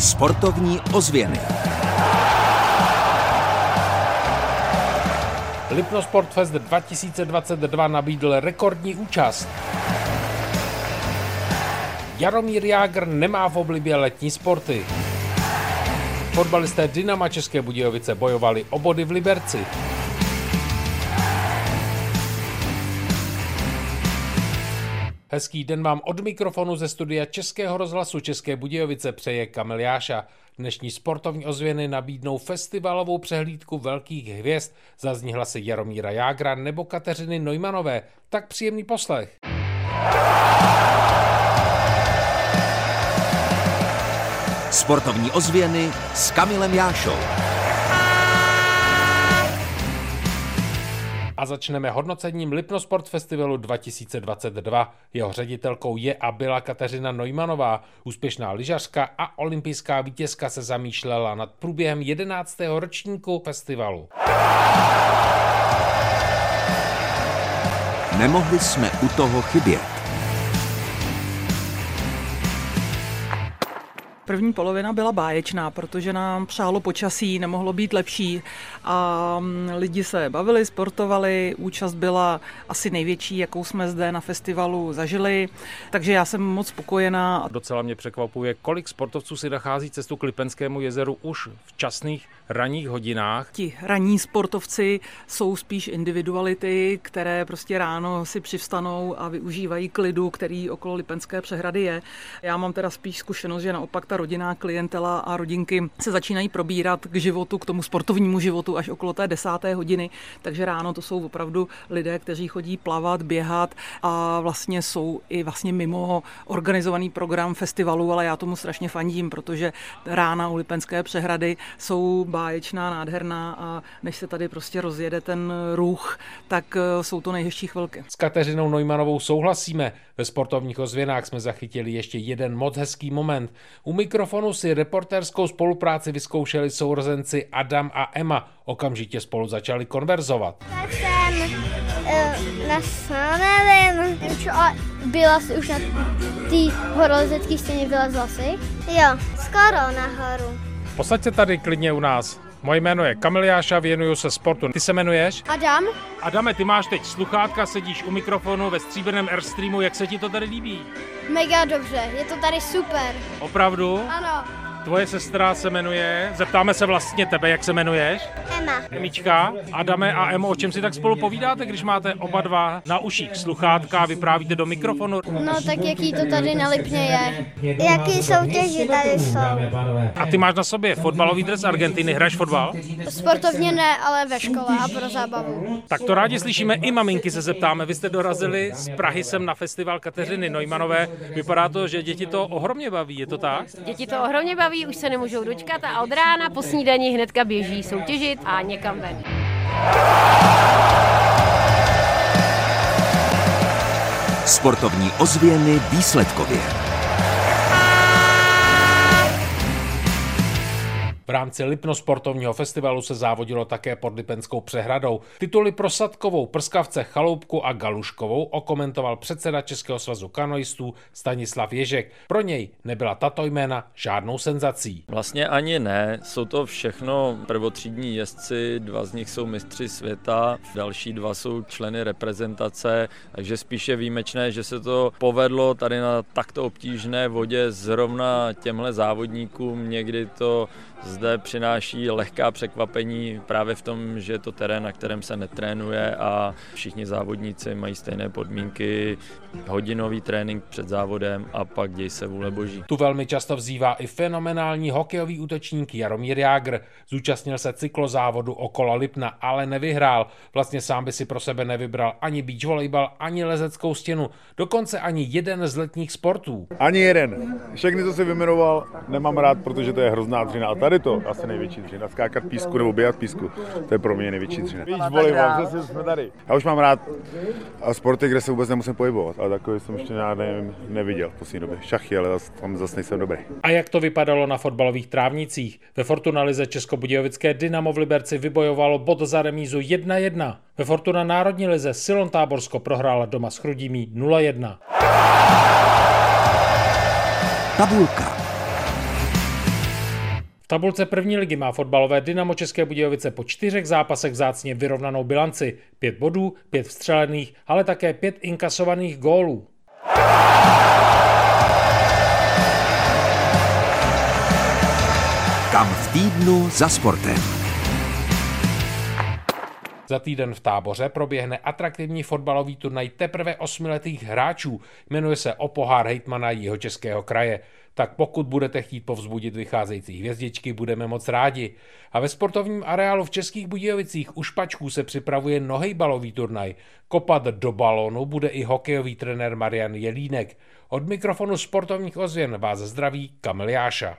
Sportovní ozvěny. Lipno Sportfest 2022 nabídl rekordní účast. Jaromír Jágr nemá v oblibě letní sporty. Fotbalisté Dynama České Budějovice bojovali o body v Liberci. Hezký den vám od mikrofonu ze studia Českého rozhlasu České Budějovice přeje Kamil Jáša. Dnešní sportovní ozvěny nabídnou festivalovou přehlídku velkých hvězd. Zazní hlasy Jaromíra Jágra nebo Kateřiny Neumanové. Tak příjemný poslech. Sportovní ozvěny s Kamilem Jášou. A začneme hodnocením Lipnosport Festivalu 2022. Jeho ředitelkou je a byla Kateřina Neumanová. Úspěšná lyžařka a olympijská vítězka se zamýšlela nad průběhem 11. ročníku festivalu. Nemohli jsme u toho chybět. První polovina byla báječná, protože nám přálo počasí, nemohlo být lepší a mm, lidi se bavili, sportovali, účast byla asi největší, jakou jsme zde na festivalu zažili, takže já jsem moc spokojená. Docela mě překvapuje, kolik sportovců si nachází cestu k Lipenskému jezeru už v časných ranních hodinách. Ti ranní sportovci jsou spíš individuality, které prostě ráno si přivstanou a využívají klidu, který okolo Lipenské přehrady je. Já mám teda spíš zkušenost, že naopak ta rodinná klientela a rodinky se začínají probírat k životu, k tomu sportovnímu životu až okolo té desáté hodiny, takže ráno to jsou opravdu lidé, kteří chodí plavat, běhat a vlastně jsou i vlastně mimo organizovaný program festivalu, ale já tomu strašně fandím, protože rána u Lipenské přehrady jsou báječná, nádherná a než se tady prostě rozjede ten ruch, tak eh, jsou to nejhezčí chvilky. S Kateřinou Neumanovou souhlasíme. Ve sportovních ozvěnách jsme zachytili ještě jeden moc hezký moment. U mikrofonu si reportérskou spolupráci vyzkoušeli sourozenci Adam a Emma. Okamžitě spolu začali konverzovat. Já jsem uh, na nevím, a byla jsi už na té horolezecké scéně, vylezla jsi? Jo, skoro nahoru. Posaď se tady klidně u nás. Moje jméno je Kamil Jáša, věnuju se sportu. Ty se jmenuješ? Adam? Adame, ty máš teď sluchátka, sedíš u mikrofonu ve stříbrném Airstreamu, jak se ti to tady líbí? Mega dobře, je to tady super. Opravdu? Ano. Tvoje sestra se jmenuje, zeptáme se vlastně tebe, jak se jmenuješ? Emma. Emička, Adame a Emo, o čem si tak spolu povídáte, když máte oba dva na uších sluchátka a vyprávíte do mikrofonu? No tak jaký to tady na Lipně je. Jaký soutěži tady jsou. A ty máš na sobě fotbalový dres Argentiny, hraješ fotbal? Sportovně ne, ale ve škole a pro zábavu. Tak to rádi slyšíme, i maminky se zeptáme. Vy jste dorazili z Prahy sem na festival Kateřiny Neumanové. Vypadá to, že děti to ohromně baví, je to tak? Děti to ohromně baví, už se nemůžou dočkat a od rána po snídani hnedka běží soutěžit a někam ven. Sportovní ozvěny výsledkově. V rámci Lipno sportovního festivalu se závodilo také pod Lipenskou přehradou. Tituly pro Sadkovou, Prskavce, Chaloupku a Galuškovou okomentoval předseda Českého svazu kanoistů Stanislav Ježek. Pro něj nebyla tato jména žádnou senzací. Vlastně ani ne, jsou to všechno prvotřídní jezdci, dva z nich jsou mistři světa, další dva jsou členy reprezentace, takže spíše výjimečné, že se to povedlo tady na takto obtížné vodě zrovna těmhle závodníkům, někdy to zde přináší lehká překvapení právě v tom, že je to terén, na kterém se netrénuje a všichni závodníci mají stejné podmínky, hodinový trénink před závodem a pak děj se vůle boží. Tu velmi často vzývá i fenomenální hokejový útočník Jaromír Jágr. Zúčastnil se cyklozávodu okolo Lipna, ale nevyhrál. Vlastně sám by si pro sebe nevybral ani beach volejbal, ani lezeckou stěnu, dokonce ani jeden z letních sportů. Ani jeden. Všechny, co si vymenoval, nemám rád, protože to je hrozná dřina. A tady to asi největší dřina. Skákat písku nebo běhat písku, to je pro mě největší dřina. Beach volejbal, přesně jsme tady. Já už mám rád sporty, kde se vůbec nemusím pohybovat, ale takový jsem ještě ne, neviděl v poslední době. Šachy, ale tam zase nejsem dobrý. A jak to vypadalo na fotbalových trávnicích? Ve Fortuna Lize Českobudějovické Dynamo v Liberci vybojovalo bod za remízu 1-1. Ve Fortuna Národní lize Silon Táborsko prohrála doma s Chrudímí 0-1. Tabulka. Tabulce první ligy má fotbalové Dynamo České Budějovice po čtyřech zápasech vzácně vyrovnanou bilanci. Pět bodů, pět vstřelených, ale také pět inkasovaných gólů. Kam v týdnu za sportem. Za týden v táboře proběhne atraktivní fotbalový turnaj teprve osmiletých hráčů. Jmenuje se o pohár hejtmana jeho českého kraje. Tak pokud budete chtít povzbudit vycházející hvězdičky, budeme moc rádi. A ve sportovním areálu v Českých Budějovicích u Špačků se připravuje nohejbalový turnaj. Kopat do balónu bude i hokejový trenér Marian Jelínek. Od mikrofonu sportovních ozvěn vás zdraví Kamil Jáša.